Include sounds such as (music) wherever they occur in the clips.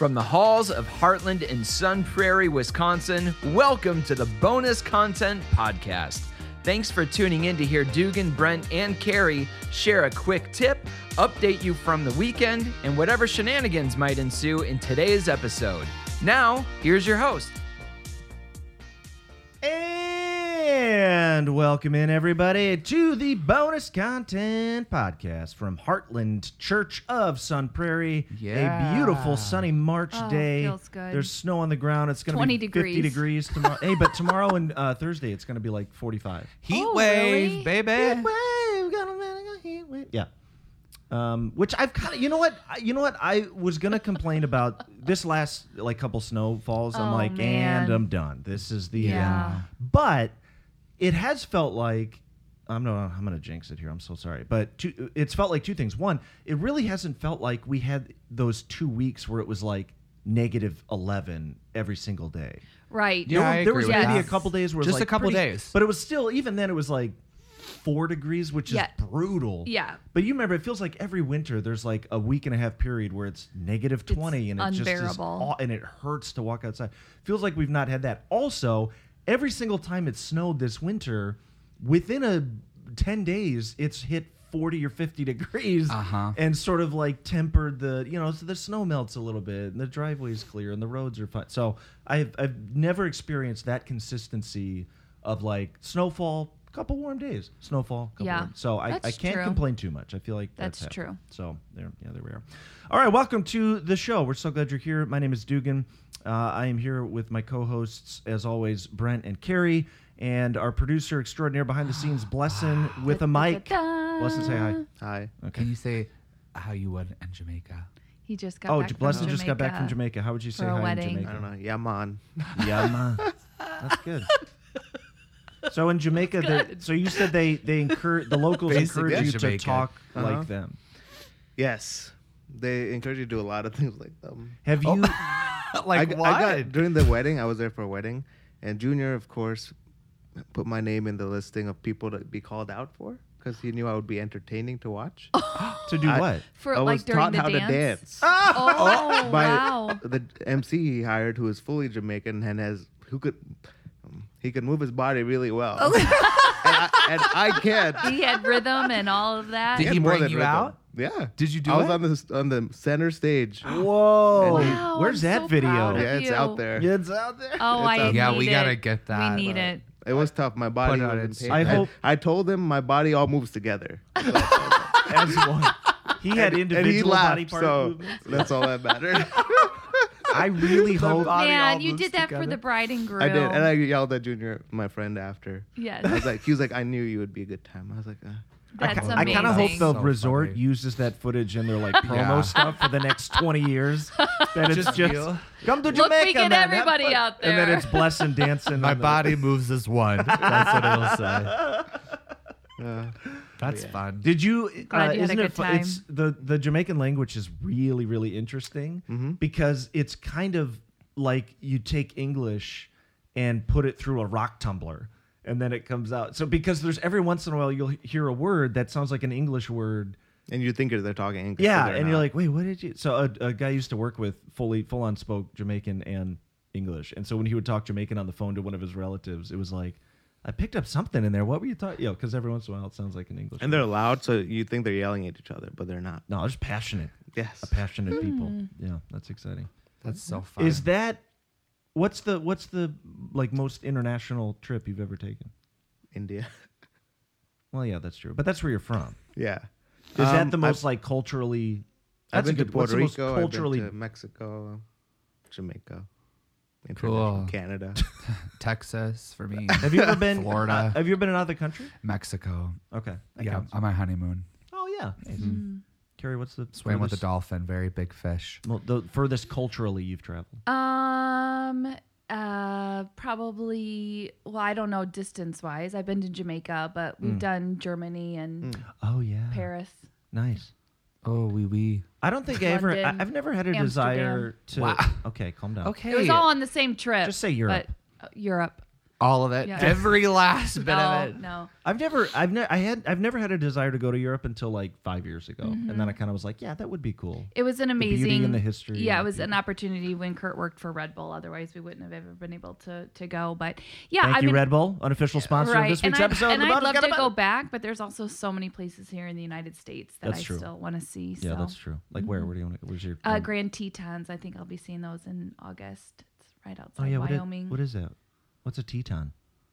From the halls of Heartland in Sun Prairie, Wisconsin, welcome to the Bonus Content Podcast. Thanks for tuning in to hear Dugan, Brent, and Carrie share a quick tip, update you from the weekend, and whatever shenanigans might ensue in today's episode. Now, here's your host. Welcome in, everybody, to the bonus content podcast from Heartland Church of Sun Prairie. Yeah. A beautiful sunny March Oh, day. feels good. There's snow on the ground. It's going to 20 be 50 degrees. degrees tomorrow. hey, but tomorrow and uh, Thursday, it's going to be like 45. (laughs) Heat Oh, wave, really? baby. Heat wave, got a heat wave. Yeah. Um, which I've kind of, you know what, I, you know what, I was gonna complain about (laughs) this last like couple snowfalls. I'm Oh, like, man. and I'm done. This is the Yeah. end. But it has felt like I'm no, I'm gonna jinx it here. I'm so sorry, but two, it's felt like two things. One, it really hasn't felt like we had those two weeks where it was like negative 11 every single day. Right. Yeah, there, I there agree was with maybe that. a couple days where it was, Just a couple pretty- days. but it was still even then it was like four degrees, which is brutal. Yeah. But you remember, it feels like every winter there's like a week and a half period where it's negative It's twenty and it just is unbearable. aw- and it hurts to walk outside. Feels like we've not had that. Also, every single time it snowed this winter, within a ten days, it's hit. 40 or 50 (laughs) degrees Uh-huh. and sort of like tempered the you know so the snow melts a little bit and the driveway's clear and the roads are fine so i've, I've never experienced that consistency of like snowfall couple warm days snowfall couple Yeah, warm. so I, I can't true. complain too much i feel like that's, That's true. so there yeah there we are all right welcome to the show we're so glad you're here my name is dugan uh, i am here with my co-hosts as always brent and carrie and our producer extraordinaire behind the scenes blessing (gasps) with a mic Da-da-da. say hi Hi. okay Can you say how you would in Jamaica? He just got Oh, back from Blessing just got back from Jamaica. Jamaica. How would you say for a hi wedding. in I don't know. Yaman. Yeah, man. (laughs) That's good. So in Jamaica, they, so you said they they encourage the locals Basically encourage you Jamaican. to talk Uh-huh. like them. Yes. They encourage you to do a lot of (laughs) things like them. Have you? (laughs) like I, g- I got during the wedding. I was there for a wedding, and Junior, of course, put my name in the listing of people to be called out for because he knew I would be entertaining to watch. (gasps) (gasps) to do I- what? For I like was during taught the how dance. to dance (laughs) Oh, by wow. the MC he hired, who is fully Jamaican and has who could he could move his body really well, Oh. and, I, and I can't. He had rhythm and all of that. Did had he more bring than you rhythm. out? Yeah. Did you do I was it? on the on the center stage. (gasps) Whoa! Wow, Where's I'm that so video? proud of yeah, it's you. out there. Yeah, it's out there. Oh, It's I out Yeah, we it. gotta get that. We need it. It was tough. My body Put it on was in Instagram. pain. I hope- I told him my body all moves together. (laughs) As one. He had and, individual and he body laughed, part so movements. that's all that mattered. (laughs) I really (laughs) hope. body all Man, you did that for the bride and groom. I did, and I yelled at Junior, my friend, after. Yes. I was like, he was like, I knew you would be a good time. I was like, uh. That's I, amazing. kind of hope the So resort funny. uses that footage in their like (laughs) promo Yeah. stuff for the next twenty years. (laughs) That it's Just just, come to Look, Jamaica, we get man, everybody out there, And then there. it's blessing dancing. My on the- body moves as one. That's what it'll say. Uh, That's Yeah. fun. Did you? Glad uh, you had a isn't good it fun? It's the the Jamaican language is really really interesting Mhm. because it's kind of like you take English and put it through a rock tumbler and then it comes out. So because there's every once in a while you'll hear a word that sounds like an English word. and you think they're talking English. Yeah, but they're and you're like, wait, what did you? So a, a guy I used to work with fully full on spoke Jamaican and English, and so when he would talk Jamaican on the phone to one of his relatives, it was like. I picked up something in there. What were you talking? You know, because every once in a while it sounds like an English. and they're loud, so you think they're yelling at each other, but they're not. No, just passionate. Yes. A passionate people. Hmm. Yeah, that's exciting. That's so fun. Is that what's the what's the like most international trip you've ever taken? India. (laughs) Well, yeah, that's true. But that's where you're from. yeah. Is that Um, the most I've, like culturally I've that's a been to good- what's Puerto the most Rico. culturally I've been to Mexico, Jamaica, Cool. international Canada. (laughs) Texas for me? (laughs) Have you ever been Florida. uh, have you ever been in another country? Mexico. Okay. that Yeah, counts. on my honeymoon. Oh yeah. Nice. Mm-hmm. Carrie, what's the Swam with a furthest- dolphin. Very big fish. Well, the furthest culturally you've traveled. Um, uh, probably. Well, I don't know distance wise. I've been to Jamaica, but we've Mm. done Germany and Oh yeah. Paris. Nice. Oh, wee wee. I don't think I ever. I, London, I've never had a desire to. Wow. Okay, calm down. Okay. It was all on the same trip. Just say Europe. But, uh, Europe. All of it. Yeah. Every (laughs) last bit no, of it. no. I've never, I've never, I had, I've never had a desire to go to Europe until like five years ago, Mm-hmm. and then I kind of was like, yeah, that would be cool. It was an The beauty amazing and the history Yeah, it the was an opportunity when Kurt worked for Red Bull. Otherwise, we wouldn't have ever been able to to go. But yeah, Thank I you, mean, Red Bull, unofficial sponsor right. of this week's and episode. I, and I'd love to go back, but there's also so many places here in the United States that That's I true. still want to see. Yeah, so. that's true. Like where? Where do you want to? Where's your? Uh, Grand Tetons. I think I'll be seeing those in August. It's right outside oh yeah, what is, Wyoming. what is that? What's a Teton?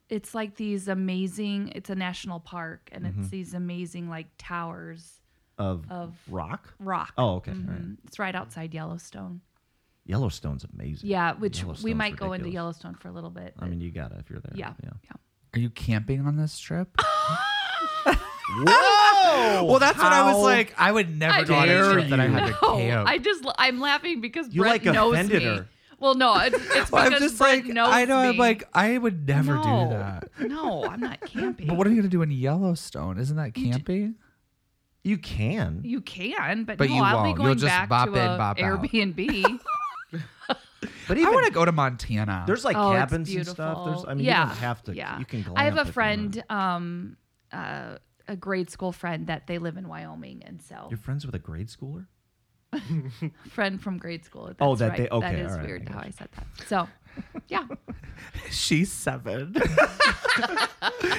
it's like these amazing. It's a national park, and Mm-hmm. it's these amazing like towers Of, of rock? rock. Oh, okay. all right. Mhm. It's right outside Yellowstone. Yellowstone's amazing. Yeah, which we Yellowstone's might go into ridiculous. Yellowstone for a little bit. I mean, you gotta if you're there. yeah, Yeah. yeah. Are you camping on this trip? (laughs) Whoa! well, that's what I was like. I would never I go on a dare trip that I you. had to No, camp. I just I'm laughing because You, Brent like, knows offended me. her. Well, no, it's, it's (laughs) Well, I'm because just Brent like, knows I know. me. I'm like, I would never no, do that. No, I'm not camping. But what are you gonna do in Yellowstone? Isn't that You j- camping? You can. You can, but, But no, you I'll won't. be You'll just back bop to in, a bop out. Airbnb. (laughs) But even, I want to go to Montana. there's like oh, cabins and stuff. There's. I mean, yeah, you don't have to. Yeah. You can. I have a friend, um, uh, a grade school friend that they live in Wyoming, and so You're friends with a grade schooler? (laughs) friend from grade school. Oh, That's Oh, that right. they- okay, that is all right, I weird how I said that. So, yeah. (laughs) She's seven. (laughs)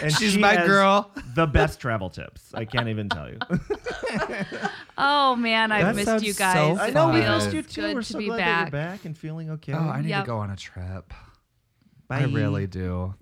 And She's she my has girl. The best travel tips. I can't even tell you. Oh man, I've That missed sounds you so guys. I know we Fun. missed you too. good We're to so be glad back. that you're back and feeling okay. Oh, I need Yep. to go on a trip. Bye. I really do.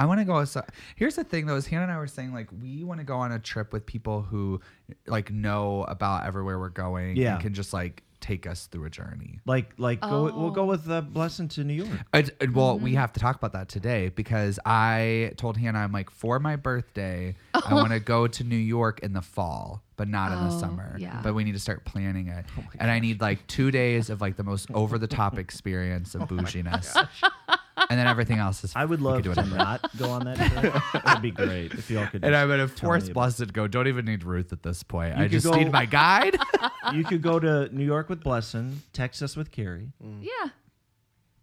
I want to go. So, here's the thing, though: is Hannah and I were saying like we want to go on a trip with people who like know about everywhere we're going, Yeah. and can just like take us through a journey. Like, like, go, we'll Oh. go with uh, Blessing to New York. I, I- well, Mm-hmm. we have to talk about that today because I told Hannah I'm like for my birthday (laughs) I want to go to New York in the fall, but not in the Oh, summer. yeah. But we need to start planning it, Oh and I need like two days of like the most over the top (laughs) experience of bouginess, and then everything else is. (laughs) I would love could do to whatever. not go on that trip. That'd be great if y'all could. And I would gonna tell force me about- Blessed to go. Don't even need Ruth at this point. You I could just go- need my guide. (laughs) (laughs) You could go to New York with Blessing, Texas with Carrie, mm. Yeah.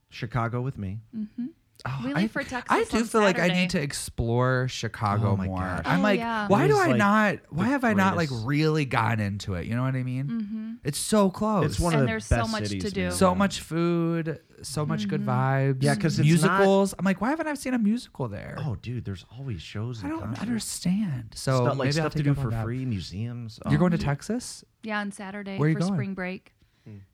Chicago with me. Mm-hmm. Oh, We I, leave for Texas I do on feel like I need to explore Chicago Oh more. gosh. I'm Oh, like, yeah. why do I like not? Why the have I not like really gotten into it? You know what I mean? Mm-hmm. It's so close. It's one And of the there's so best much to do. so much food, so much good Mm-hmm. vibes. Yeah, because musicals. I'm like, why haven't I seen a musical there? Oh, dude, there's always shows. I And don't concerts. understand. So stuff, like maybe I'll stuff to take do for free, museums. You're Oh, going to. Texas? Yeah, on Saturday Where for spring break.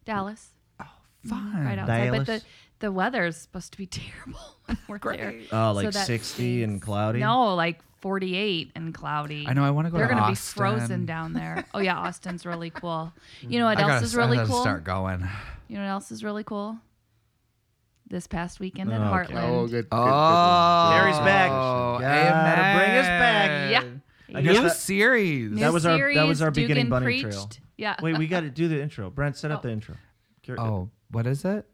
Dallas. Oh, fun. Right outside. But the Dallas? The weather's supposed to be (laughs) terrible when we're there. Oh, like that 60 and cloudy. No, like 48 and cloudy. I know. I want to go They're to gonna be frozen down there. Oh yeah, Austin's really cool. You know what I else gotta, is really cool? I gotta cool? Start going. You know what else is really cool? This past weekend in Okay. Heartland. Oh, good. good, good Oh, one. Carrie's back. Oh, Gotta bring us back. Yeah. I New that- series. New That was our- that series, was our beginning bunny preached. trail. Yeah. Wait, we got to (laughs) do the intro. Brent, set up Oh. the intro. Carrie- Oh, what is it?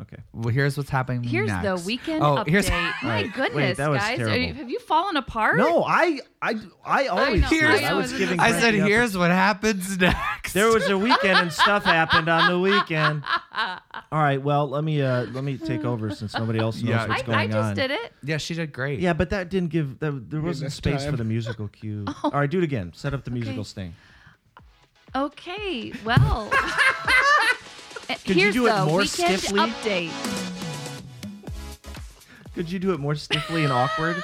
Okay. Well, here's what's happening. Here's the weekend oh, update. Here's, (laughs) My Right. Goodness, that was guys, Are you- have you fallen apart? No, I, I, I always. know, do I it. I was giving. (laughs) I said, the up- here's what happens (laughs) next. There was a weekend and stuff happened on the weekend. All right, well, let me uh let me take over since nobody else knows Yeah. what's I, going on. I just on. did it. yeah, she did great. Yeah, but that didn't give. That, there wasn't enough space for the musical cue. All right, do it again. Set up the musical sting. Okay, well. Could you Here's do it more weekend stiffly? update. Could you do it more stiffly and awkward?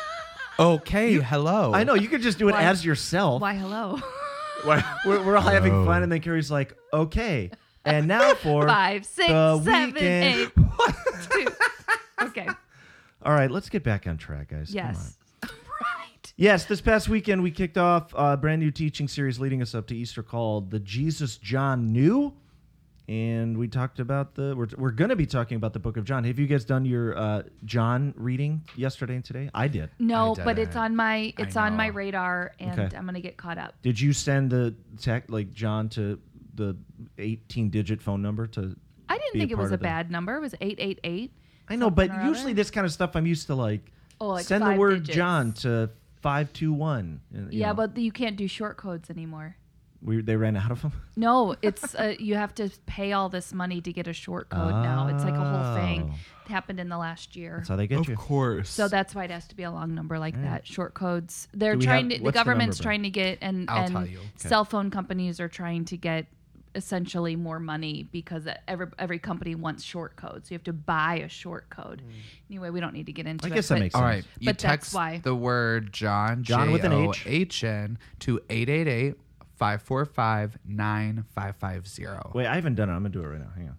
Okay, hello. I know you could just do it Why- as yourself. Why, hello. (laughs) We're, we're all having Oh. fun, and then Carrie's like, "Okay, and now (laughs) for Five, six, the seven, weekend. eight, (laughs) two. Okay. All right, let's get back on track, guys. Come on. Yes. right. Yes, this past weekend we kicked off a brand new teaching series leading us up to Easter called The Jesus John Knew. And we talked about the, we're, we're going to be talking about the book of John. Have you guys done your uh, John reading yesterday and today? I did. No, I but didn't. it's on my it's on my radar, and Okay. I'm gonna get caught up. Did you send the tech, like John, to the 18 digit phone number to. I didn't be a think it was a the- bad number. It was eight eight eight. I know, but usually other? this kind of stuff I'm used to like, Oh, like send the word digits. John to 521. Yeah, know. but you can't do short codes anymore. We they ran out of them. (laughs) No, it's uh, you have to pay all this money to get a short code now. It's like a whole thing. Oh. It happened in the last year. That's how they get you. course. So that's why it has to be a long number like that. Short codes. They're trying have- to. The what's the government's number, trying to get and I'll and tell you. cell phone companies are trying to get essentially more money because every every company wants short codes. You have to buy a short code. Anyway, we don't need to get into it. I it. guess that but- makes sense. right, you But that's text why. the word John, John with an H. J-O-H-N, to 888 545 9550. Wait, I haven't done it. I'm gonna do it right now. Hang on.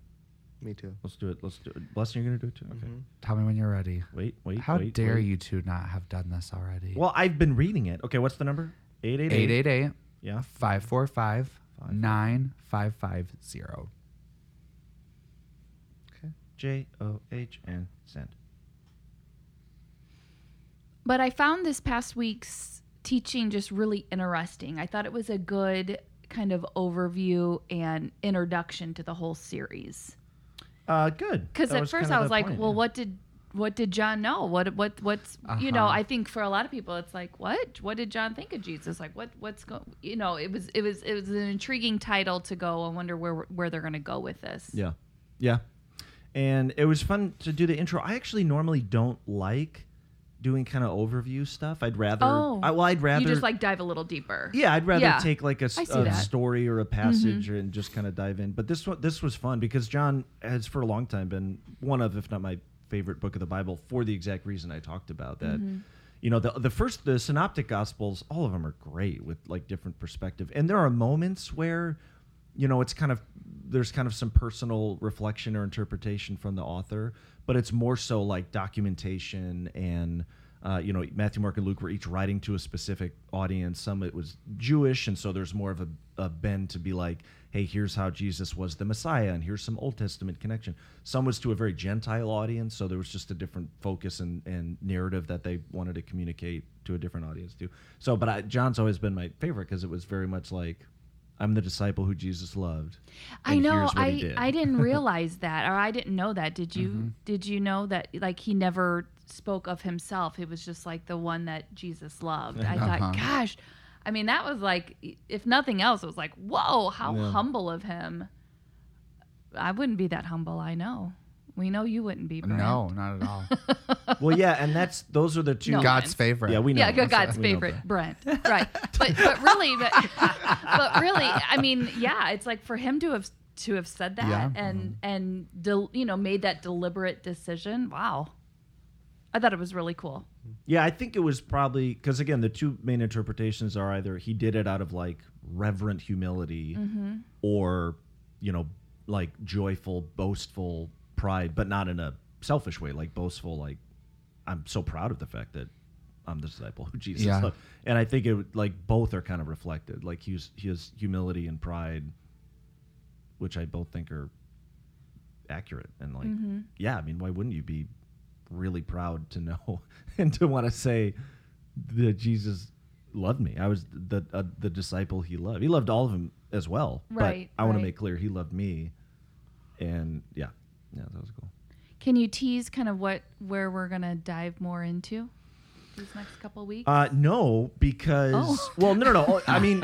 Me too. Let's do it. Let's do it. Blessing, you're gonna do it too. Okay. Mm-hmm. Tell me when you're ready. Wait, wait. How wait, dare wait. you two not have done this already? Well, I've been reading it. Okay, what's the number? Eight eight eight. 888 Yeah. 545 9550. J O H N send. But I found this past week's teaching just really interesting. I thought it was a good kind of overview and introduction to the whole series. Uh, good. Because at first I was like, point, well, yeah. what did what did John know? What what what's you know? Uh-huh. I think for a lot of people, it's like, what what did John think of Jesus? Like, what what's going? You know, it was it was it was an intriguing title to go. I wonder where where they're going to go with this. Yeah, yeah. And it was fun to do the intro. I actually normally don't like doing kind of overview stuff. I'd rather. Oh, I, well, I'd rather. you just like dive a little deeper. Yeah, I'd rather Yeah. take like a, s- I see a. Mm-hmm. story or a passage and just kind of dive in. But this one, this was fun because John has for a long time been one of, if not my favorite book of the Bible, for the exact reason I talked about that. Mm-hmm. You know, the the first the synoptic gospels, all of them are great with like different perspective, and there are moments where, you know, it's kind of there's kind of some personal reflection or interpretation from the author, but it's more so like documentation and uh, you know Matthew, Mark, and Luke were each writing to a specific audience. Some it was Jewish, and so there's more of a, a bend to be like, hey, here's how Jesus was the Messiah, and here's some Old Testament connection. Some was to a very Gentile audience, so there was just a different focus and, and narrative that they wanted to communicate to a different audience too. So, but I, John's always been my favorite because it was very much like. I'm the disciple who Jesus loved. I know. here's what he I did. I didn't (laughs) realize that, or I didn't know that. Did you? Mm-hmm. Did you know that? Like he never spoke of himself. He was just like the one that Jesus loved. I Uh-huh. thought, gosh, I mean, that was like, if nothing else, it was like, whoa, how Yeah. humble of him. I wouldn't be that humble. I know. We know you wouldn't be. Brent. No, not at all. (laughs) well, yeah, and that's those are the two. No. God's Mine's- favorite. Yeah, we know. Yeah, that. God's We know favorite, that. Brent. Right, but but really, but, (laughs) but really, I mean, yeah, it's like for him to have to have said that Yeah. and mm-hmm. and del, you know made that deliberate decision. Wow, I thought it was really cool. Yeah, I think it was probably because again, the two main interpretations are either he did it out of like reverent humility, mm-hmm. or you know, like joyful, boastful pride, but not in a selfish way, like boastful, like I'm so proud of the fact that I'm the disciple who (laughs) Jesus Yeah. loved. (laughs) And I think it like both are kind of reflected, like he's his humility and pride, which I both think are accurate and like yeah, I mean, why wouldn't you be really proud to know (laughs) and to want to say that Jesus loved me. I was the uh, the disciple he loved. He loved all of them as well. Right, But I want to make clear he loved me. And yeah, yeah, that was cool. Can you tease kind of what where we're gonna dive more into these next couple weeks? Uh, no, because Oh. well, no, no, no. (laughs) I mean,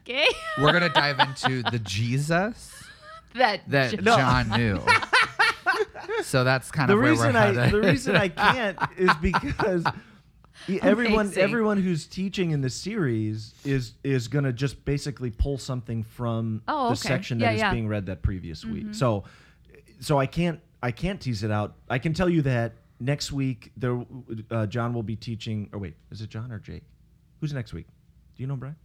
okay, We're gonna dive into the Jesus (laughs) that that j- John knew. (laughs) so that's kind the of where reason we're I headed. the reason I can't is because e- everyone Amazing. everyone who's teaching in the series is is going to just basically pull something from Oh, the okay. section Yeah, that is yeah. Mm-hmm. being read that previous week. So so I can't I can't tease it out. I can tell you that next week there uh, John will be teaching or wait, is it John or Jake? Who's next week? Do you know Brian?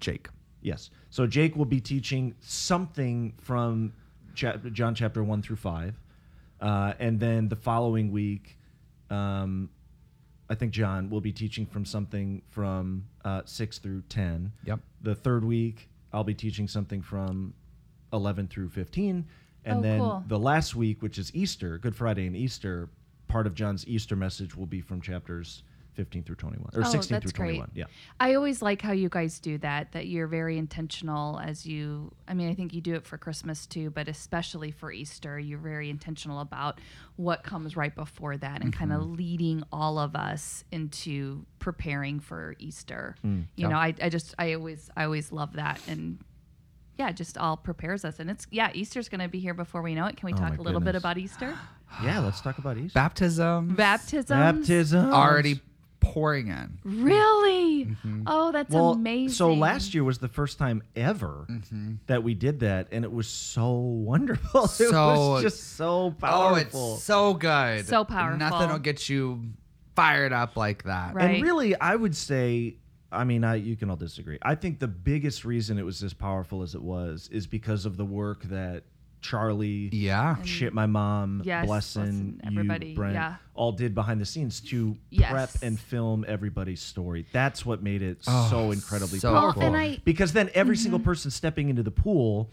Jake. Yes. So Jake will be teaching something from chap- John chapter one through five, uh, and then the following week, um, I think John will be teaching from something from uh, six through ten. Yep. The third week, I'll be teaching something from eleven through fifteen, and Oh, then cool. the last week, which is Easter, Good Friday and Easter, part of John's Easter message will be from chapters 15 through 21 or Oh, 16 that's through great. 21. Yeah. I always like how you guys do that, that you're very intentional as you, I mean, I think you do it for Christmas too, but especially for Easter, you're very intentional about what comes right before that and kind of mm-hmm. leading all of us into preparing for Easter. Mm, you know, I, I just, I always, I always love that. And yeah, just all prepares us. And it's, yeah, Easter's going to be here before we know it. Can we Oh talk my a little bit goodness. about Easter? (gasps) Yeah, let's talk about Easter. Baptism. Baptism. Baptism. Already pouring in. Really? Mm-hmm. Oh, that's Well, amazing. so last year was the first time ever mm-hmm. that we did that, and it was so wonderful. (laughs) it So- was just so powerful. Oh, it's so good. So powerful. Nothing will get you fired up like that. Right. And really, I would say, I mean, I, you can all disagree. I think the biggest reason it was as powerful as it was is because of the work that Charlie, Yeah. Shit, my mom, Yes, Blessin, Blessin, you, everybody, Brent, yeah. all did behind the scenes to Yes. prep and film everybody's story. That's what made it Oh, so incredibly so powerful. Well, and I- because then every Mm-hmm. single person stepping into the pool,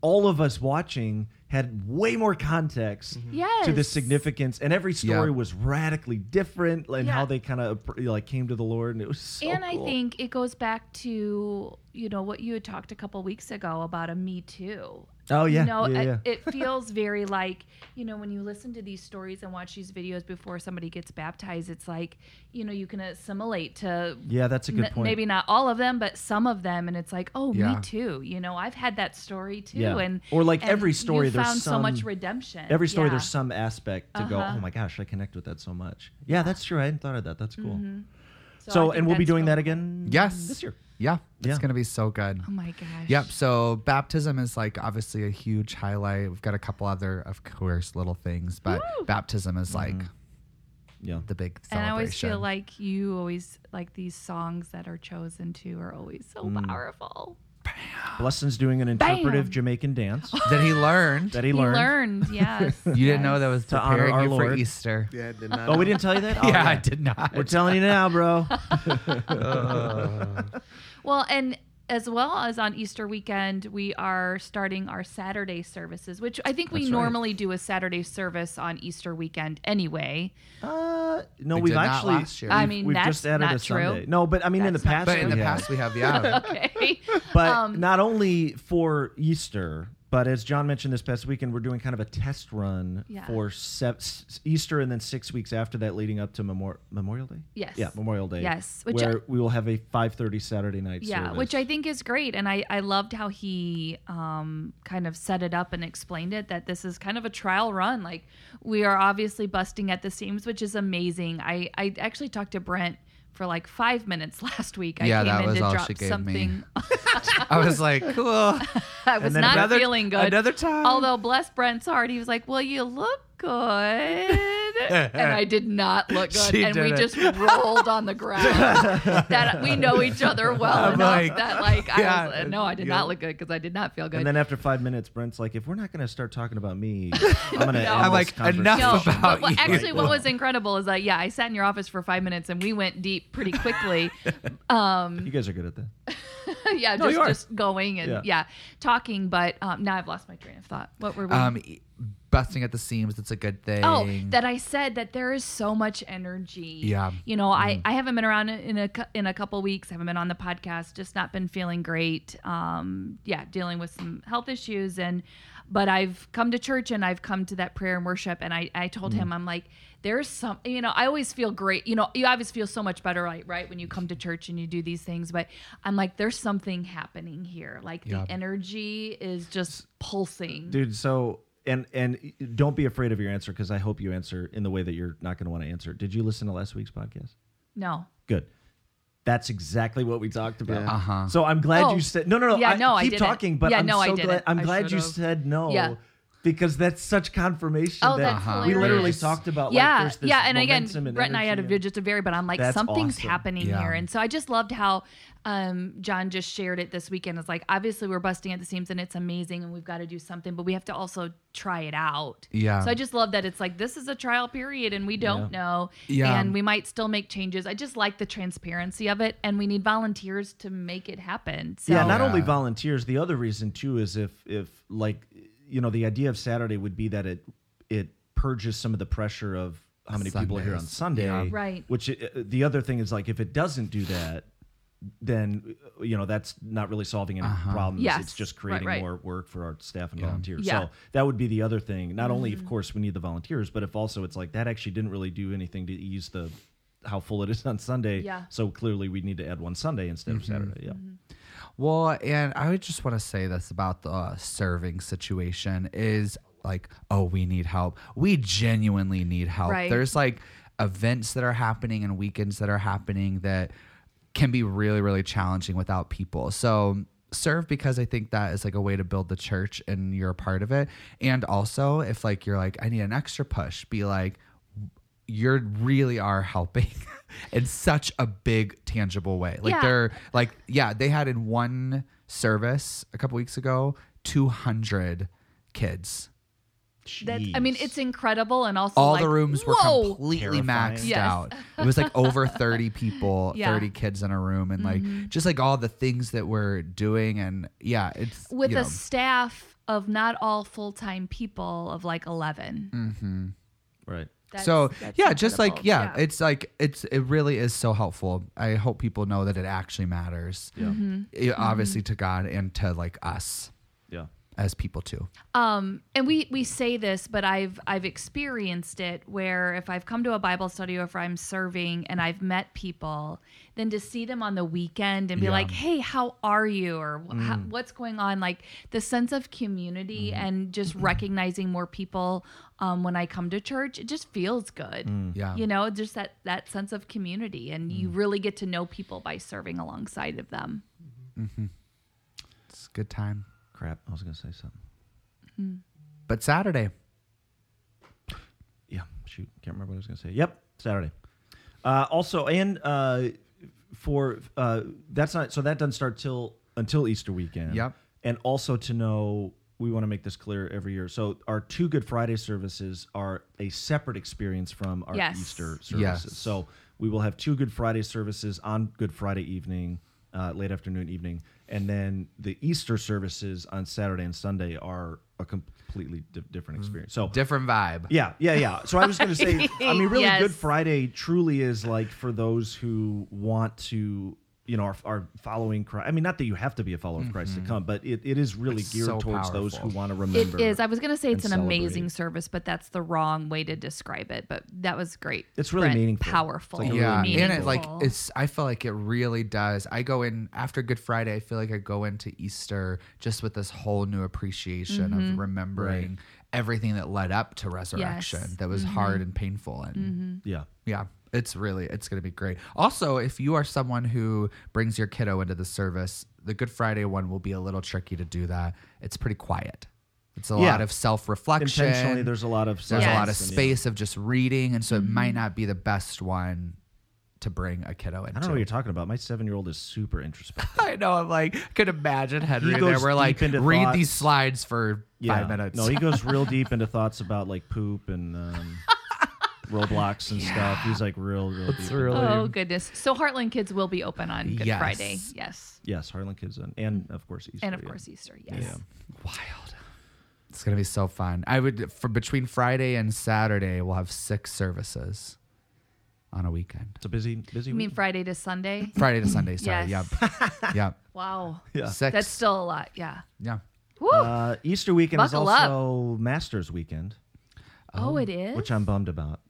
all of us watching had way more context mm-hmm. yes. to the significance, and every story Yeah. was radically different, and Yeah. how they kind of like came to the Lord, and it was so and I think it goes back to you know what you had talked a couple weeks ago about a Me Too. Oh yeah, You know, yeah, it, yeah. it feels very like you know when you listen to these stories and watch these videos before somebody gets baptized. It's like you know you can assimilate to. yeah, that's a good n- point. Maybe not all of them, but some of them, and it's like, oh, Yeah. me too. You know, I've had that story too, Yeah. and Or like and every story, there's found so much redemption. Every story, there's some aspect to go. Uh-huh. Oh my gosh, I connect with that so much. Yeah, that's true. I hadn't thought of that. That's cool. Mm-hmm. I So, and we'll be doing really that again. Yes. this year. Yeah. It's Yeah. going to be so good. Oh my gosh. Yep. So baptism is like obviously a huge highlight. We've got a couple other, of course, little things, but Woo! baptism is like Yeah. the big thing. And. I always feel like you always like these songs that are chosen to are always so Mm. powerful. Blessin's doing an interpretive Bam. Jamaican dance (laughs) that he learned. that he He learned. learned, (laughs) yes. you didn't know that was To honor preparing our you for Lord. Easter. Yeah, I did (laughs) not. Oh, we didn't tell you that. Oh, yeah, I did not. We're telling you now, bro. Well, and as well as on Easter weekend, we are starting our Saturday services, which I think we That's right. normally do a Saturday service on Easter weekend anyway. Uh, no, We we've did not actually. last year. I we've- mean, we've that's just added not a true. Sunday. No, but I mean, in the That's not past, but in we the have. past we have, yeah. (laughs) Okay. But Um, not only for Easter, but as John mentioned this past weekend, we're doing kind of a test run Yeah. for se- Easter and then six weeks after that, leading up to Memor- Memorial Day. Yes. Yeah, Memorial Day. Yes, which where we will have a 5:30 Saturday night yeah, service. which I think is great, and I I loved how he um, kind of set it up and explained it that this is kind of a trial run. Like we are obviously busting at the seams, which is amazing. I I actually talked to Brent for like five minutes (laughs) last week. I Yeah, came that in was to all drop she gave me. something. (laughs) (laughs) I was like, cool. I was not another- feeling good. another time. Although bless Brent's heart, he was like, "Well, you look good," (laughs) and I did not look good, She and we didn't. just rolled on the ground. that we know each other well (laughs) I'm enough like, that like yeah, I was, no, I did yeah. not look good because I did not feel good. and then after five minutes, Brent's like, "If we're not going to start talking about me, I'm going (laughs) to." No. I'm like, enough no, about but what, you. actually, what was incredible is that yeah, I sat in your office for five minutes and we went deep pretty quickly. Um, You guys are good at that. yeah, No, just just going and Yeah. yeah, talking. But um, now I've lost my train of thought. What were we? Um, e- busting at the seams. It's a good thing. Oh, that I said that there is so much energy. Yeah. You know, I, I haven't been around in a in a couple weeks. I haven't been on the podcast. Just not been feeling great. Um, yeah, dealing with some health issues and, but I've come to church and I've come to that prayer and worship and I I told him I'm like there's some you know I always feel great you know you always feel so much better right right when you come to church and you do these things but I'm like there's something happening here like Yeah. the energy is just pulsing. dude so and and don't be afraid of your answer because i hope you answer in the way that you're not going to want to answer did you listen to last week's podcast No. good that's exactly what we talked about Yeah. Uh-huh. so i'm glad Oh. you said no no no Yeah, I, no, I keep didn't. talking but Yeah, i'm no, I so didn't. glad i'm I glad you should've. said no Yeah. Because that's such confirmation Oh, that Uh-huh. we literally hilarious. talked about yeah, like there's this yeah, and again, momentum and Brent and I had a, energy just a very, but I'm like, That's something's awesome. happening Yeah. here, and so I just loved how um, John just shared it this weekend. It's like obviously we're busting at the seams, and it's amazing, and we've got to do something, but we have to also try it out. Yeah. So I just love that it's like this is a trial period, and we don't know, Yeah. and we might still make changes. I just like the transparency of it, and we need volunteers to make it happen. So yeah not only volunteers the other reason too is if if like you know the idea of saturday would be that it it purges some of the pressure of how many people are here on Sunday. Yeah. Right. Which uh, the other thing is like if it doesn't do that, then uh, you know that's not really solving any problems. Yes. It's just creating right. more work for our staff and Yeah. volunteers. Yeah. So that would be the other thing. Not only, of course, we need the volunteers, but if also it's like that actually didn't really do anything to ease the how full it is on Sunday. Yeah. So clearly we need to add one Sunday instead of Saturday. Yeah. Well, and I would just want to say this about the uh, serving situation is like, oh, we need help. We genuinely need help. Right. There's like events that are happening and weekends that are happening that can be really, really challenging without people. So serve because I think that is like a way to build the church and you're a part of it. And also, if like you're like, I need an extra push, be like, you really are helping (laughs) in such a big tangible way like Yeah. they're like yeah they had in one service a couple weeks ago 200 kids That I mean, it's incredible, and also all like, the rooms were whoa! completely Terrifying. maxed Yes. out it was like over 30 (laughs) people Yeah. Mm-hmm. 30 kids in a room and like just like all the things that we're doing and yeah it's with you a know, staff of not all full time people of like 11 right. That's- so that's yeah just like incredible. yeah, it's like it's it really is so helpful i hope people know that it actually matters Yeah. Mm-hmm. Yeah, obviously to god and to like us Yeah. As people too. Um and we we say this but i've i've experienced it where if i've come to a bible study or if i'm serving and i've met people then to see them on the weekend and be Yeah. like hey how are you? or wh- how, mm. what's going on? Like the sense of community mm-hmm. and just mm-hmm. recognizing more people um, when i come to church it just feels good. Mm. Yeah. You know just that that sense of community and you mm. really get to know people by serving alongside of them. Mm-hmm. It's a good time Crap. I was gonna say something. but saturday Yeah, shoot, can't remember what I was going to say. Yep, Saturday. Uh, also, and uh, for uh, that's not so that doesn't start till until Easter weekend. Yep. And also to know, we want to make this clear every year. So our two Good Friday services are a separate experience from our Yes. Easter services. Yes. So we will have two Good Friday services on Good Friday evening, uh, late afternoon, evening, and then the Easter services on Saturday and Sunday are a completely di- different mm. experience. So different vibe yeah, yeah, yeah. So I was going to say, I mean, really, (laughs) Yes. Good Friday truly is like for those who want to, you know, are, are following Christ. I mean, not that you have to be a follower of Christ to come, but it, it is really It's geared so towards those who want to remember. It is. I was going to say it's an and amazing service, but that's the wrong way to describe it. But that was great. It's really Brent. meaningful. powerful. It's like yeah really and it like it's i feel like it really does i go in after good friday i feel like i go into easter just with this whole new appreciation Mm-hmm. of remembering everything that led up to resurrection Yes. Mm-hmm. that was hard and painful and yeah. yeah it's really it's going to be great also if you are someone who brings your kiddo into the service the good friday one will be a little tricky to do that it's pretty quiet it's a Yeah. lot of self-reflection Intentionally, there's a lot of there's a lot of Yes. silence space of just reading and so it might not be the best one to bring a kiddo into I don't know what you're talking about. My seven year old is super introspective. (laughs) I know. I'm like, could imagine Henry He there. goes We're like, read thoughts. these slides for Yeah. five minutes. No, he goes real (laughs) deep into thoughts about like poop and um, Roblox and stuff. He's like real, real deep. really- Oh goodness! So Heartland Kids will be open on Good Yes. Friday. Yes, Yes, Heartland Kids and, and of course Easter. and of yeah. course Easter. Yes. Yeah. wild. It's gonna be so fun. I would for between Friday and Saturday, we'll have six services on a weekend. It's a busy, busy week. You mean week. Friday to Sunday? Friday to Sunday. Sorry. Yes. Yep. (laughs) Yep. Wow, Yeah. Six. that's still a lot. Yeah. yeah. Woo. Uh, Easter weekend Buckle is up. also Masters weekend, oh, it is. which I'm bummed about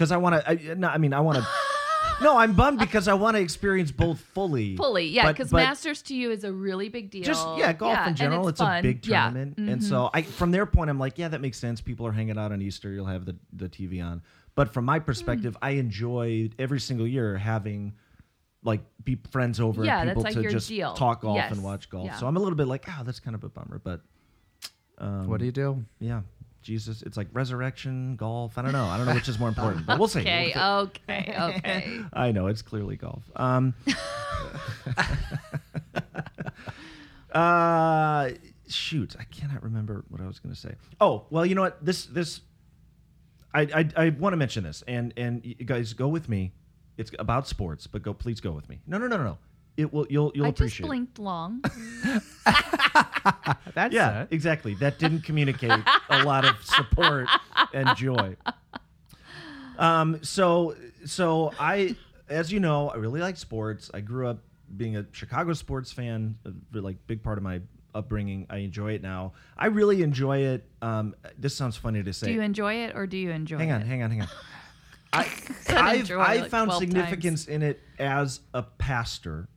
because I want to. I, no, I mean, I want to. (laughs) no, I'm bummed because I want to experience both fully. fully. Yeah, But- because but Masters to you is a really big deal. Just yeah, golf in general, it's, a fun. big Yeah. tournament, and Mhm. so I, from their point, I'm like, yeah, that makes sense. People are hanging out on Easter. You'll have the the TV on, but from my perspective, Hmm. I enjoy every single year having like be friends over Yeah, and that's people like to your just deal. talk golf Yes. and watch golf. Yeah. So I'm a little bit like, oh, that's kind of a bummer, but um, What do you do? Yeah, Jesus, it's like resurrection, golf. I don't know. I don't know which is more important, but we'll see. Okay. We'll Okay. Okay. (laughs) I know it's clearly golf. Um, (laughs) uh, shoot, I cannot remember what I was going to say. Oh, well, you know what? This this I I, I want to mention this, and and you guys go with me. It's about sports, but go please go with me. No, no, no, no, no. It will you'll you'll I just appreciate. it. blinked long. (laughs) (laughs) That's Yeah, exactly. That didn't communicate a lot of support and joy. Um, so so I, as you know, I really like sports. I grew up being a Chicago sports fan, like big part of my upbringing. I enjoy it now. I really enjoy it. Um, this sounds funny to say. Do you enjoy it or do you enjoy it? hang on, it? hang on, hang on. (laughs) I, Said I've, I've like found 12 significance in it as a pastor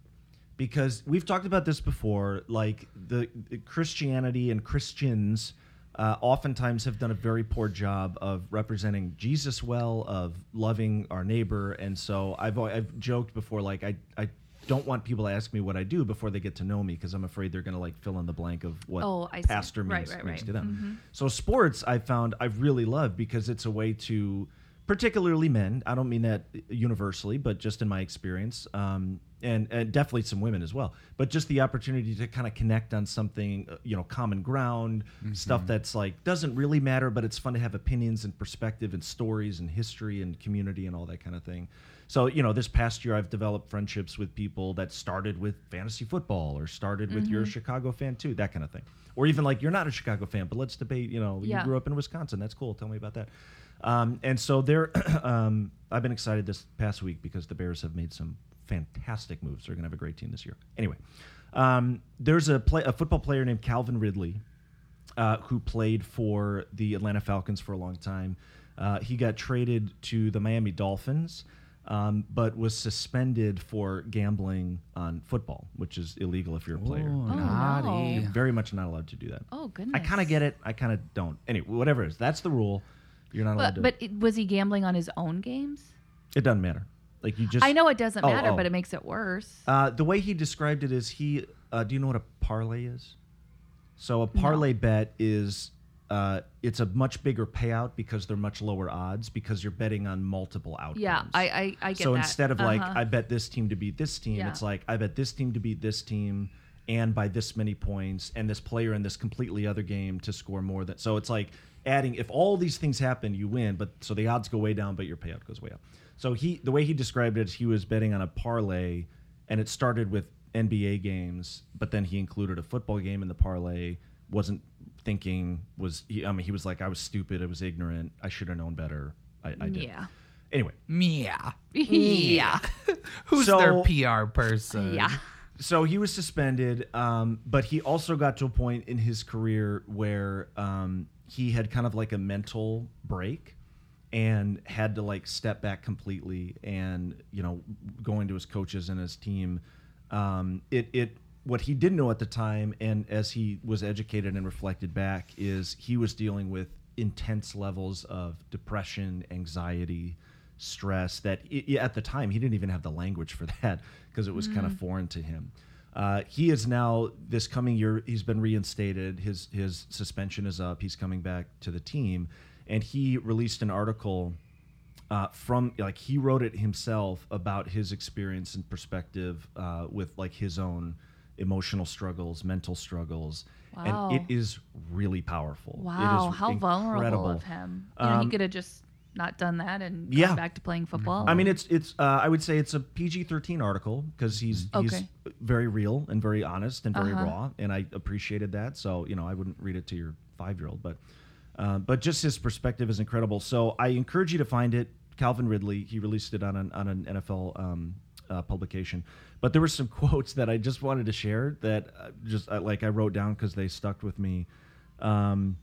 because we've talked about this before. Like the, the Christianity and Christians uh, oftentimes have done a very poor job of representing Jesus well, of loving our neighbor, and so I've I've joked before, like I I don't want people to ask me what I do before they get to know me because I'm afraid they're going to like fill in the blank of what Oh, pastor Right, means, right, means right. Mm-hmm. to them. So sports, I found I really love because it's a way to, particularly men. I don't mean that universally, but just in my experience, um, and, and definitely some women as well. But just the opportunity to kind of connect on something, uh, you know, common ground, stuff that's like doesn't really matter, but it's fun to have opinions and perspective and stories and history and community and all that kind of thing. So, you know, this past year I've developed friendships with people that started with fantasy football or started with you're a Chicago fan too, that kind of thing. Or even like you're not a Chicago fan, but let's debate, you know, Yeah. you grew up in Wisconsin. That's cool. Tell me about that. Um, and so there, (clears throat) um, I've been excited this past week because the Bears have made some fantastic moves. They're going to have a great team this year. Anyway, um, there's a, play, a football player named Calvin Ridley uh, who played for the Atlanta Falcons for a long time. Uh, he got traded to the Miami Dolphins, um, but was suspended for gambling on football, which is illegal if you're a player. Oh, naughty. You're very much not allowed to do that. Oh goodness. I kind of get it. I kind of don't. Anyway, whatever it is, that's the rule. You're not allowed But, to. but it- was he gambling on his own games? it doesn't matter. Like you just. I know it doesn't Oh, matter, oh. but it makes it worse. Uh, the way he described it is he. Uh, do you know what a parlay is? So a parlay bet is. Uh, it's a much bigger payout because they're much lower odds because you're betting on multiple outcomes. Yeah, I I, I get so that. instead of like Uh-huh. I bet this team to beat this team, Yeah. it's like I bet this team to beat this team and by this many points, and this player in this completely other game to score more than. So it's like adding if all these things happen, you win, but so the odds go way down, but your payout goes way up. So he the way he described it, he was betting on a parlay, and it started with NBA games, but then he included a football game in the parlay. Wasn't thinking was he, I mean he was like I was stupid, I was ignorant, I should have known better. I, I did. Yeah. Anyway, Yeah. yeah. (laughs) Who's So- their PR person? Yeah. so he was suspended, um, but he also got to a point in his career where um, he had kind of like a mental break and had to like step back completely and you know going to his coaches and his team. Um, it it what he didn't know at the time and as he was educated and reflected back is he was dealing with intense levels of depression anxiety stress that i at the time he didn't even have the language for (laughs) that because it was kind of foreign to him. Uh, he is now this coming year he's been reinstated. His his suspension is up. He's coming back to the team and he released an article uh, from like he wrote it himself about his experience and perspective uh, with like his own emotional struggles mental struggles Wow. and it is really powerful It Wow, is how vulnerable incredible. of him. You know, he Um, could have just not done that and yeah. gone back to playing football. I mean, it's it's. Uh, I would say it's a PG thirteen article because he's he's very real and very honest and very Uh-huh. raw, and I appreciated that. So you know, I wouldn't read it to your five year old, but uh, but just his perspective is incredible. So I encourage you to find it. Calvin Ridley, he released it on an on an NFL um, uh, publication. But there were some (laughs) quotes that I just wanted to share that uh, just uh, like I wrote down because they stuck with me. Um,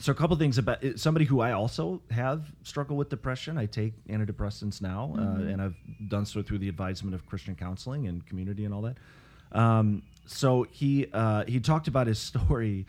so a couple things about somebody who I also have struggled with depression. I take antidepressants now, uh, and I've done so through the advisement of Christian counseling and community and all that. Um, so he uh, he talked about his (laughs) story,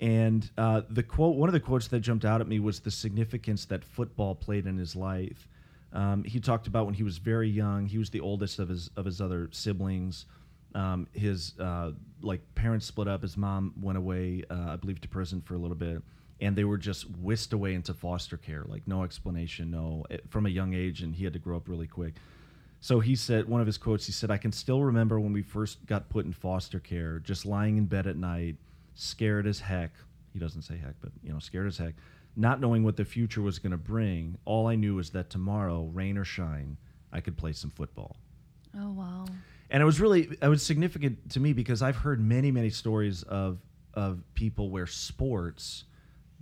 and uh, the quote one of the quotes that jumped out at me was the significance that football played in his life. Um, he talked about when he was very young. He was the oldest of his of his other siblings. Um, his uh, like parents split up. His mom went away, uh, I believe, to prison for a little bit, and they were just whisked away into foster care, like no explanation, no eh, from a young age, and he had to grow up really quick. So he said, one of his quotes, he said, I can still remember when we first got put in foster care, just lying in bed at night, scared as heck. He doesn't say heck, but, you know, scared as heck, not knowing what the future was going to bring. All I knew was that tomorrow, rain or shine, I could play some football. oh wow. And it was really, it was significant to me because I've heard many, many stories of, of people where sports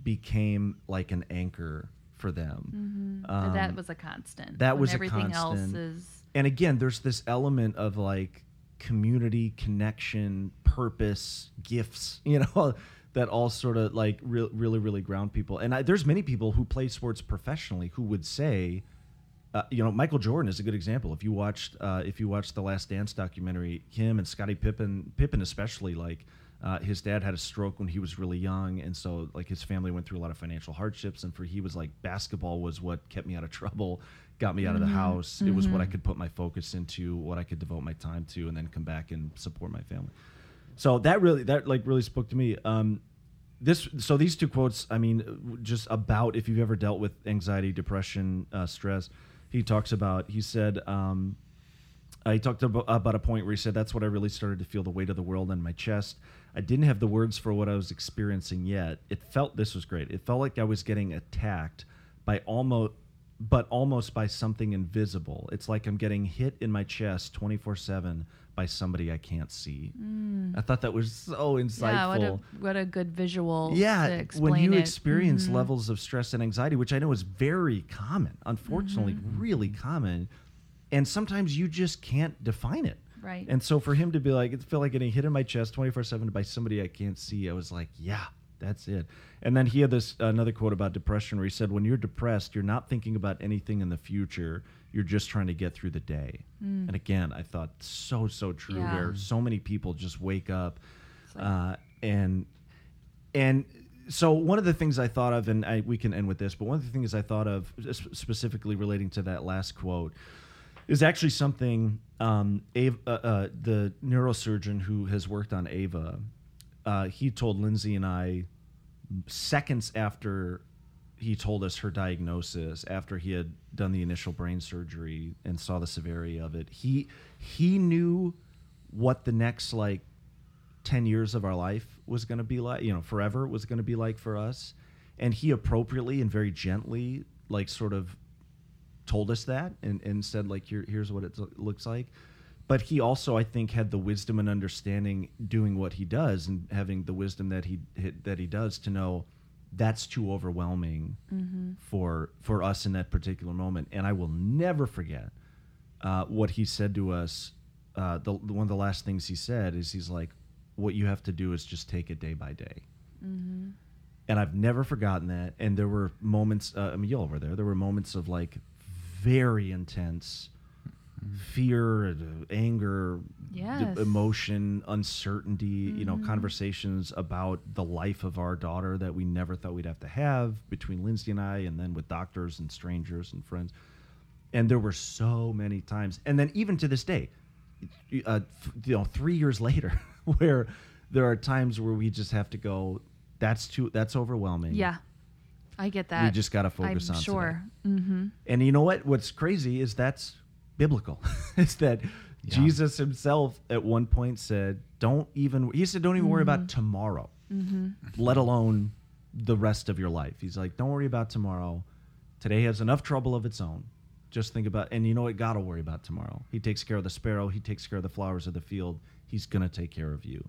became like an anchor for them. That Um, was a constant. that when was a everything else is and again, there's this element of like community connection, purpose, gifts, (laughs) you know, that all sort of like re- really, really ground people. And I, there's many people who play sports professionally who would say, uh, you know, Michael Jordan is a good example. If you watched, uh, if you watched the Last Dance documentary, him and Scottie Pippen, Pippen especially, like uh, his dad had a stroke when he was really young, and so like his family went through a lot of financial hardships. And for he was like basketball was what kept me out of (laughs) trouble, got me out of the house. It was what I could put my focus into, what I could devote my time to, and then come back and support my family. So that really, that like really spoke to me. Um, this so these two quotes i mean just about if you've ever dealt with anxiety depression uh, stress he talks about he said um, uh, he talked about, about a point where he said that's what i really started to feel the weight of the world on my chest i didn't have the words for what i was experiencing yet it felt this was great it felt like i was getting attacked by almost but almost by something invisible it's like i'm getting hit in my chest 24-7 by somebody i can't see i thought that was so insightful yeah. What a what a good visual. to yeah when you it. experience Mhm. levels of stress and anxiety which i know is very common unfortunately Mm-hmm. really common and sometimes you just can't define it Right. and so for him to be like it felt like getting hit in my chest 24-7 by somebody i can't see i was like yeah that's it and then he had this another quote about depression where he said when you're depressed you're not thinking about anything in the future you're just trying to get through the day and again i thought so so true Mm. Yeah. where so many people just wake up like- uh, and and so one of the things I thought of, and I, we can end with this, but one of the things I thought of specifically relating to that last quote is actually something um, Ava, uh, uh, the neurosurgeon who has worked on Ava, uh, he told Lindsay and I seconds after he told us her diagnosis after he had done the initial brain surgery and saw the severity of it he he knew what the next like 10 years of our life was going to be like you know forever was going to be like for us. And he appropriately and very gently like sort of told us that and, and said like Here, here's what it looks like but he also i think had the wisdom and understanding doing what he does and having the wisdom that he that he does to know that's too overwhelming for for us in that particular moment and i will never forget uh, what he said to us uh, the, one of the last things he said is he's like what you have to do is just take it day by day and I've never forgotten that. And there were moments. Uh, I mean, y'all were there. There were moments of like very intense fear, uh, anger, d- emotion, uncertainty. You know, conversations about the life of our daughter that we never thought we'd have to have between Lindsay and I, and then with doctors and strangers and friends. And there were so many times, and then even to this day, uh, you know, three years later, (laughs) where there are times where we just have to go. That's too. That's overwhelming. Yeah. I get that. We just got to focus I'm on sure. Mm-hmm. And you know what? What's crazy is that's biblical. (laughs) it's that Jesus himself at one point said, "Don't even." He said, "Don't even worry about mm-hmm. tomorrow, mm-hmm. let alone the rest of your life." He's like, "Don't worry about tomorrow. Today has enough trouble of its own. Just think about." And you know what? God will worry about tomorrow. He takes care of the sparrow. He takes care of the flowers of the field. He's gonna take care of you.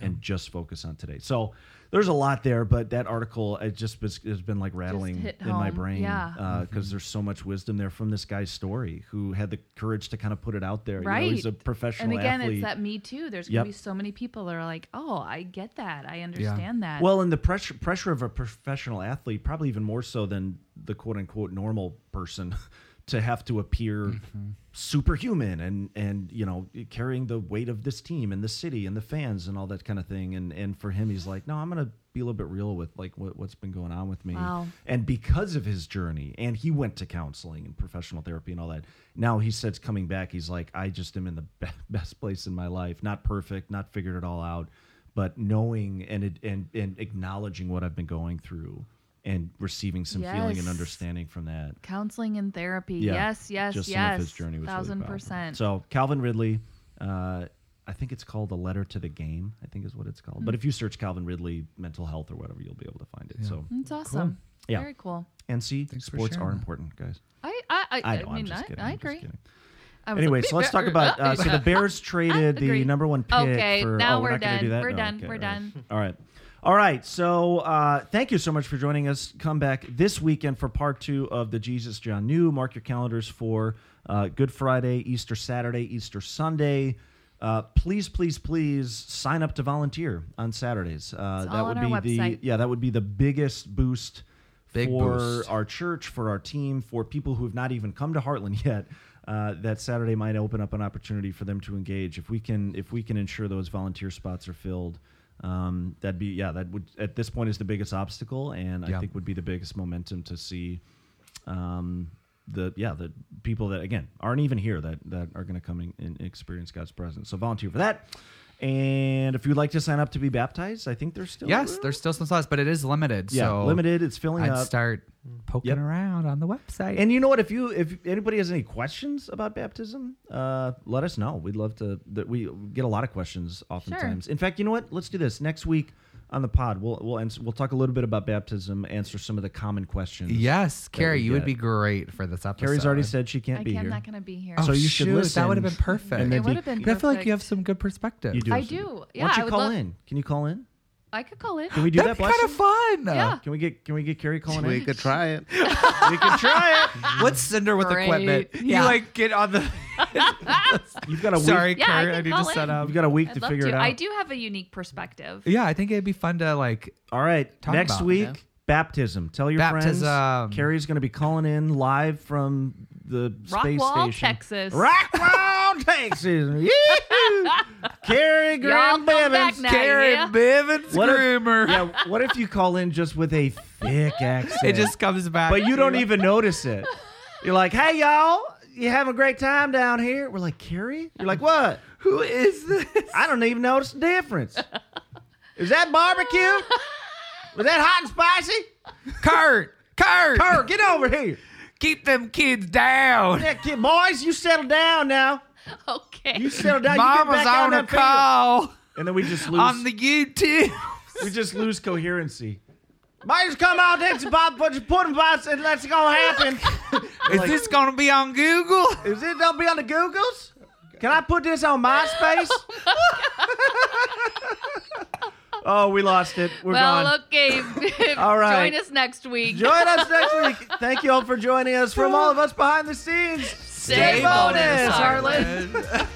And just focus on today. So there's a lot there, but that article it just has been like rattling hit in my home. brain Yeah. Uh, because mm-hmm. there's so much wisdom there from this guy's story who had the courage to kind of put it out there. Right. You know, he's a professional And again, athlete. it's that me too. There's Yep. gonna be so many people that are like, "Oh, I get that. I understand that." well, and the pressure pressure of a professional athlete, probably even more so than the quote unquote normal person, (laughs) to have to appear mm-hmm. Superhuman and and you know carrying the weight of this team and the city and the fans and all that kind of thing. And and for him, he's like, no, I'm gonna be a little bit real with like what, what's been going on with me. Wow. And because of his journey, and he went to counseling and professional therapy and all that. Now he says coming back, he's like, I just am in the be- (laughs) best place in my life. Not perfect, not figured it all out, but knowing and it- and and acknowledging what I've been going through and receiving some feeling and understanding from that. Counseling and therapy. Yeah, Yes, yes, just yes. some of his journey was really Thousand powerful. percent. So Calvin Ridley, uh, I think it's called a letter to the game. I think is what it's called. But if you search Calvin Ridley mental health or whatever, you'll be able to find it. So It's awesome. Yeah. Very cool. and see, Thanks sports are important, guys. I I I, I know. I mean, am just I, kidding. I I'm just agree. kidding. I Anyway, like, so let's talk about. Uh, so the (laughs) Bears traded the number one pick. Okay, for, now oh, we're, we're not do done. We're No, done. okay, We're all right. done. All right. All right. So uh, thank you so much for joining us. Come back this weekend for part two of the Jesus John New. Mark your calendars for uh, Good Friday, Easter Saturday, Easter Sunday. Uh, please, please, please sign up to volunteer on Saturdays. Uh, It's that would on our be the yeah, that would be the biggest boost Big for boost. our church, for our team, for people who have not even come to Heartland (laughs) yet. Uh, that Saturday might open up an opportunity for them to engage. If we can, if we can ensure those volunteer spots are filled, um, that'd be yeah. That would at this point is the biggest obstacle, and I think would be the biggest momentum to see. Um, the yeah the people that again aren't even here that that are going to come in and experience God's presence. So volunteer for that. And if you'd like to sign up to be baptized, I think there's still Yes, there's still some slots, but it is limited. yeah so limited. It's filling I'd up. start poking Yep. around on the website. And you know what? If you if anybody has any questions about baptism, uh, let us know. We'd love to. That we get a lot of questions oftentimes. In fact, you know what? Let's do this next week on the pod. We'll we'll ans- we'll talk a little bit about baptism, answer some of the common questions. yes, Carrie, you would be great for this episode. Carrie's already said she can't I be can, here. I'm not going to be here. Oh, So you should shoot, listen. That would have been perfect. And it would have been. but I feel like you have some good perspective. You do. I have some- do. Why Yeah, don't I you would call love- in? Can you call in? I could call in. Can we do That'd that? be kind of fun. Yeah. Can we get Can we get Carrie calling We in? could try it. (laughs) we can try it. (laughs) Let's send her with Great. equipment. Yeah. You like get on the. (laughs) You've got a Sorry, week. Yeah, I Carrie. I, can need to call set in. up. You've got a week I'd to love figure to. it out. I do have a unique perspective. Yeah, I think it'd be fun to like. All right. Talk Next about it, week, yeah. Baptism. Tell your Baptism. friends. Carrie's going to be calling in live from the space Rockwall, station. Texas. Rockwall, (laughs) Texas. Carrie Graham Bivens. now, Carrie yeah? Bivens What if- Yeah, what if you call in just with a thick (laughs) accent? It just comes back. but you don't even notice it. You're like, hey, y'all, you having a great time down here? We're like, Carrie? You're like, what? Who is this? I don't even notice the difference. Is that barbecue? (laughs) Was that hot and spicy? Kurt. Kurt. Kurt, get over here. Keep them kids down. Yeah, kid, boys, you settle down now. Okay. You settle down. you Mama's get back on a that field. call And then we just (laughs) lose. on the YouTube. we just lose coherency. Might just come out, take some pop, put some pudding pots, and let's go happen. (laughs) Is Like- this gonna be on Google? Is it gonna be on the Googles? Can I put this on MySpace? oh, (laughs) Oh, we lost it. We're well, gone. okay. (laughs) All right. Join us next week. Join us next (laughs) week. Thank you all for joining us from all of us behind the scenes. Stay bonus, Heartland.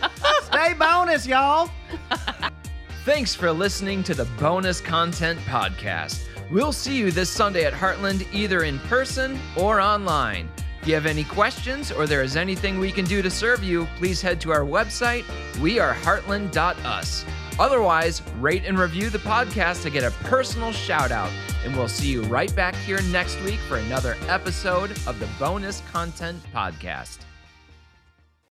Stay bonus, y'all. (laughs) Thanks for listening to the Bonus Content Podcast. We'll see you this Sunday at Heartland either in person or online. If you have any questions or there is anything we can do to serve you, please head to our website, weareheartland.us. Otherwise, rate and review the podcast to get a personal shout out. And we'll see you right back here next week for another episode of the Bonus Content Podcast.